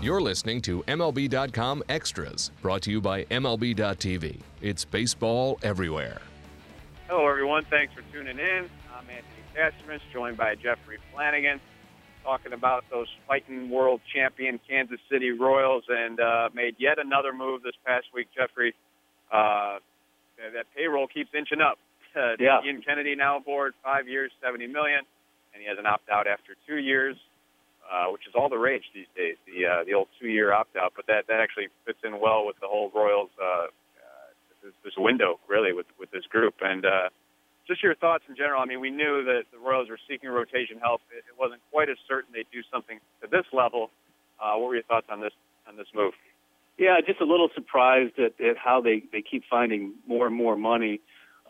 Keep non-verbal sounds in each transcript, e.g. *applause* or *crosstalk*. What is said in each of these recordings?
You're listening to MLB.com Extras, brought to you by MLB.tv. It's baseball everywhere. Hello, everyone. Thanks for tuning in. I'm Anthony Castrovince, joined by Jeffrey Flanagan, talking about those fighting world champion Kansas City Royals, and uh, made yet another move this past week. Jeffrey, uh, that payroll keeps inching up. Uh, *laughs* Yeah. Ian Kennedy now aboard, five years, seventy million, and he has an opt out after two years, uh, which is all the rage these days. The uh, the old two year opt out, but that that actually fits in well with the whole Royals. Uh, uh, this, this window really with with this group and. Uh, just your thoughts in general. I mean, we knew that the Royals were seeking rotation help. It, it wasn't quite as certain they'd do something to this level. Uh, what were your thoughts on this on this move? Yeah, just a little surprised at, at how they, they keep finding more and more money.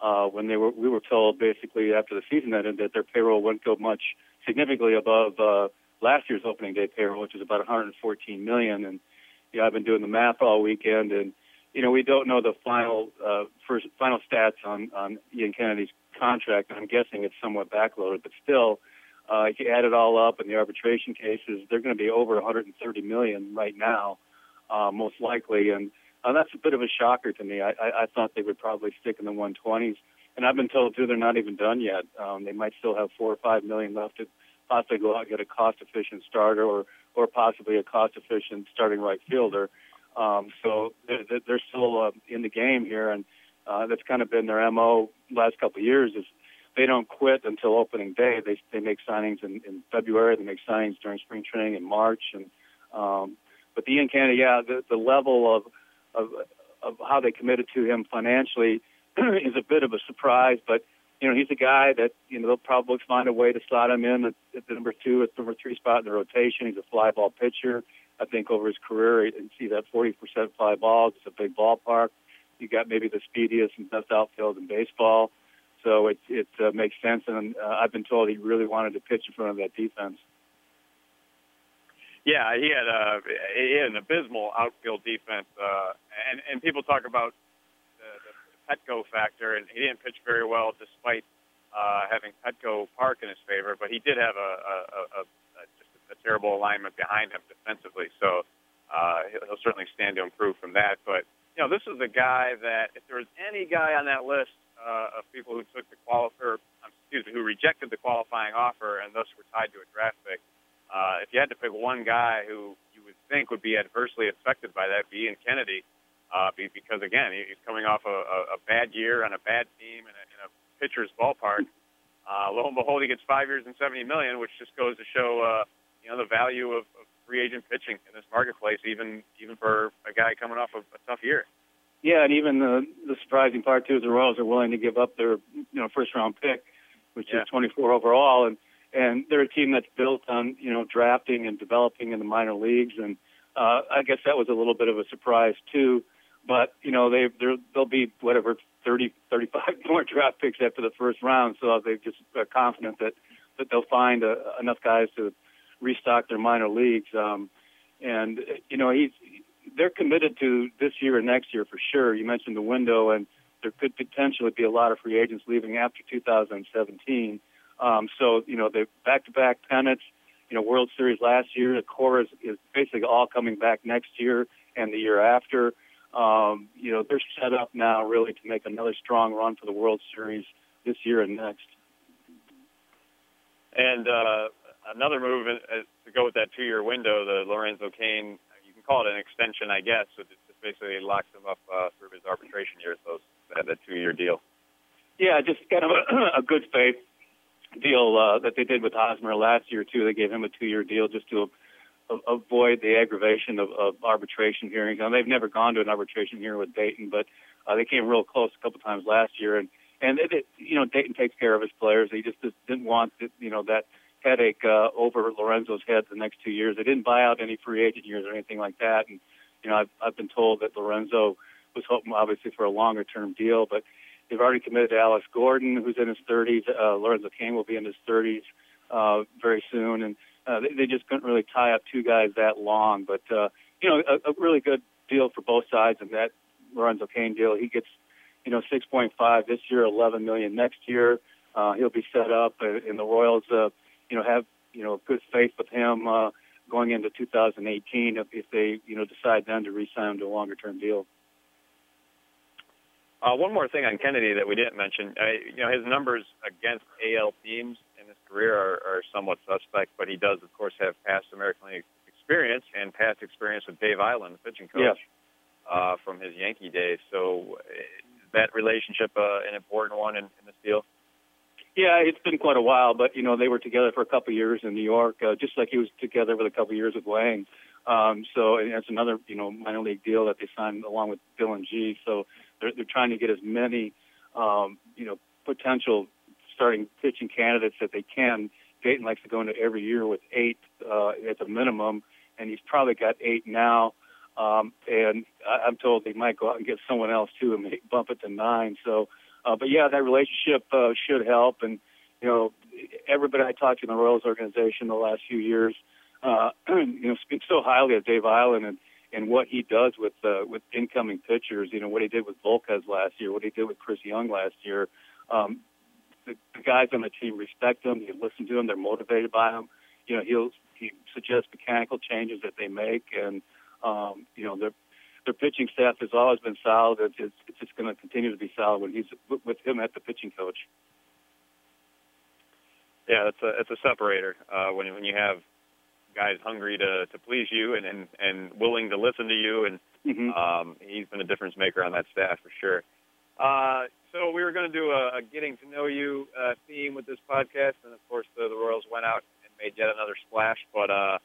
Uh, when they were, we were told basically after the season ended that their payroll wouldn't go much significantly above uh, last year's opening day payroll, which was about 114 million. And yeah, I've been doing the math all weekend, and you know we don't know the final uh, first final stats on on Ian Kennedy's contract. I'm guessing it's somewhat backloaded, but still, uh, if you add it all up and the arbitration cases, they're going to be over 130 million right now, uh, most likely, and uh, that's a bit of a shocker to me. I, I, I thought they would probably stick in the 120s, and I've been told too they're not even done yet. Um, they might still have four or five million left to possibly go out and get a cost-efficient starter, or or possibly a cost-efficient starting right fielder. Um, so they're, they're- still uh, in the game here, and uh, that's kind of been their mo last couple of years. Is they don't quit until opening day. They they make signings in, in February. They make signings during spring training in March, and um, but the Ian Kennedy, yeah, the, the level of of of how they committed to him financially *clears throat* is a bit of a surprise. But you know, he's a guy that you know they'll probably find a way to slot him in at, at the number two, at the number three spot in the rotation. He's a fly ball pitcher. I think over his career, you see that 40% fly balls. It's a big ballpark. You got maybe the speediest and best outfield in baseball. So it it uh, makes sense, and uh, I've been told he really wanted to pitch in front of that defense. Yeah, he had a he had an abysmal outfield defense, uh, and and people talk about Petco factor, and he didn't pitch very well despite uh, having Petco Park in his favor, but he did have a, a, a, a, just a terrible alignment behind him defensively. So uh, he'll, certainly stand to improve from that. But you know, this is a guy that if there was any guy on that list uh, of people who took the quali- or, um, excuse me, who rejected the qualifying offer and thus were tied to a draft pick, uh, if you had to pick one guy who you would think would be adversely affected by that, be Ian Kennedy, uh, because again, he's coming off a, a, bad year on a bad team in a, in a pitcher's ballpark. Uh, lo and behold, he gets five years and seventy million, which just goes to show, uh, you know, the value of, of free agent pitching in this marketplace, even even for a guy coming off of a tough year. Yeah, and even the the surprising part too is the Royals are willing to give up their you know first round pick, which Yeah. is 24 overall, and and they're a team that's built on you know drafting and developing in the minor leagues, and uh, I guess that was a little bit of a surprise too. But you know they they'll be whatever 30 35 *laughs* more draft picks after the first round, so they just are confident that that they'll find uh, enough guys to restock their minor leagues. Um, and you know he's they're committed to this year and next year for sure. You mentioned the window, and there could potentially be a lot of free agents leaving after 2017. Um, so you know the back-to-back pennants, you know World Series last year. The core is, is basically all coming back next year and the year after. Um, you know they're set up now really to make another strong run for the World Series this year and next. And uh, another move is, is to go with that two-year window, the Lorenzo Cain. You can call it an extension, I guess. It just basically locks him up uh, through his arbitration years. Those that, that two-year deal. Yeah, just kind of a, *clears throat* a good faith deal uh, that they did with Hosmer last year too. They gave him a two-year deal just to avoid the aggravation of, of arbitration hearings. Now they've never gone to an arbitration hearing with Dayton, but uh, they came real close a couple times last year. And and it, it, you know Dayton takes care of his players. He just, just didn't want it, you know that headache uh, over Lorenzo's head the next two years. They didn't buy out any free agent years or anything like that. And you know I've I've been told that Lorenzo was hoping obviously for a longer term deal, but They've already committed to Alex Gordon, who's in his 30s. Uh, Lorenzo Cain will be in his 30s uh, very soon, and uh, they, they just couldn't really tie up two guys that long. But uh, you know, a, a really good deal for both sides. And that Lorenzo Cain deal, he gets you know 6.5 this year, 11 million next year. Uh, he'll be set up, uh, and the Royals, uh, you know, have you know good faith with him uh, going into 2018 if, if they you know decide then to re-sign him to a longer term deal. Uh, one more thing on Kennedy that we didn't mention. You know, his numbers against AL teams in his career are, are somewhat suspect, but he does, of course, have past American League experience and past experience with Dave Eiland, the pitching coach, yeah. uh, from his Yankee days. So, uh, that relationship uh, an important one in, in this deal? Yeah, it's been quite a while, but you know they were together for a couple of years in New York, uh, just like he was together for a couple of years with Wang. Um, so and it's another you know minor league deal that they signed along with Dillon Gee. So they're they're trying to get as many um, you know potential starting pitching candidates that they can. Dayton likes to go into every year with eight uh, at the minimum, and he's probably got eight now. Um, and I, I'm told they might go out and get someone else too and make, bump it to nine. So uh, but yeah, that relationship uh, should help. And you know, everybody I talked to in the Royals organization the last few years, uh, *clears throat* you know, speaks so highly of Dave Eiland and and what he does with uh, with incoming pitchers. You know, what he did with Volquez last year, what he did with Chris Young last year. Um, the, the guys on the team respect him. They listen to him. They're motivated by him. You know, he'll he suggests mechanical changes that they make, and um, you know, they're their pitching staff has always been solid. It's, it's, it's just going to continue to be solid when he's with him at the pitching coach. Yeah, it's a it's a separator uh, when when you have guys hungry to to please you and and, and willing to listen to you, and mm-hmm. um, he's been a difference maker on that staff for sure. Uh, so we were going to do a, a getting to know you uh, theme with this podcast, and of course the, the Royals went out and made yet another splash. But uh,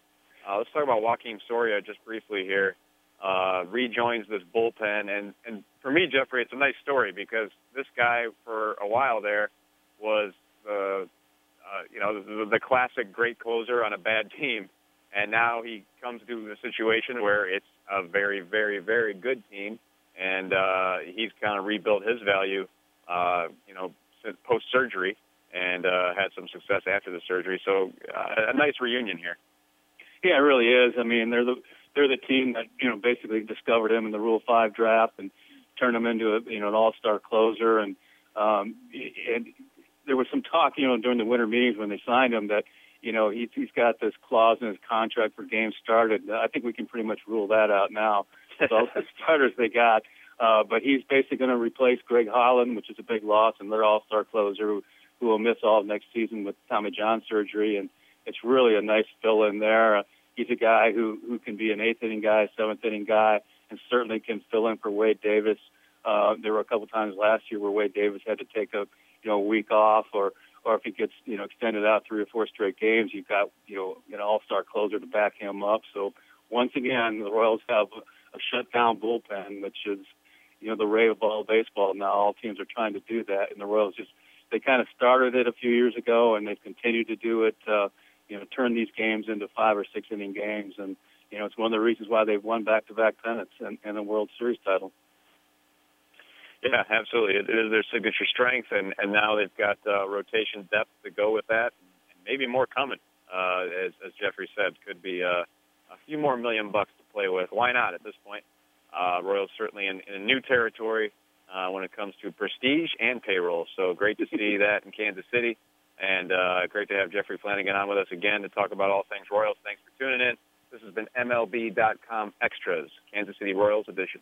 uh, let's talk about Joakim Soria just briefly here uh, rejoins this bullpen. And, and for me, Jeffrey, it's a nice story because this guy, for a while there, was the uh, you know the, the classic great closer on a bad team, and now he comes to a situation where it's a very, very, very good team, and uh, he's kind of rebuilt his value, uh, you know, since post surgery, and uh, had some success after the surgery. So uh, a nice reunion here. Yeah, it really is. I mean, they're the they're the team that you know basically discovered him in the Rule Five draft and turned him into a you know an All Star closer. And um, and there was some talk you know during the winter meetings when they signed him that you know he's he's got this clause in his contract for games started. I think we can pretty much rule that out now. With the starters they got. Uh, but he's basically going to replace Greg Holland, which is a big loss, and their all-star closer who, who will miss all of next season with Tommy John surgery. And it's really a nice fill in there. Uh, he's a guy who who can be an eighth inning guy, seventh inning guy, and certainly can fill in for Wade Davis. Uh, there were a couple times last year where Wade Davis had to take a you know week off, or or if he gets you know extended out three or four straight games, you've got you know an all-star closer to back him up. So once again, the Royals have a, shutdown bullpen, which is you know the rate of all baseball now. All teams are trying to do that, and the Royals just they kind of started it a few years ago, and they've continued to do it. Uh, you know, turn these games into five or six inning games. And, you know, it's one of the reasons why they've won back to back pennants and, and a World Series title. Yeah, absolutely. It is their signature strength, and, and now they've got uh, rotation depth to go with that, and maybe more coming. Uh, as, as Jeffrey said, could be uh, a few more million bucks play with. Why not at this point? Uh, Royals certainly in, in a new territory uh, when it comes to prestige and payroll. So great to see that in Kansas City. And uh, great to have Jeffrey Flanagan on with us again to talk about all things Royals. Thanks for tuning in. This has been MLB.com Extras, Kansas City Royals edition.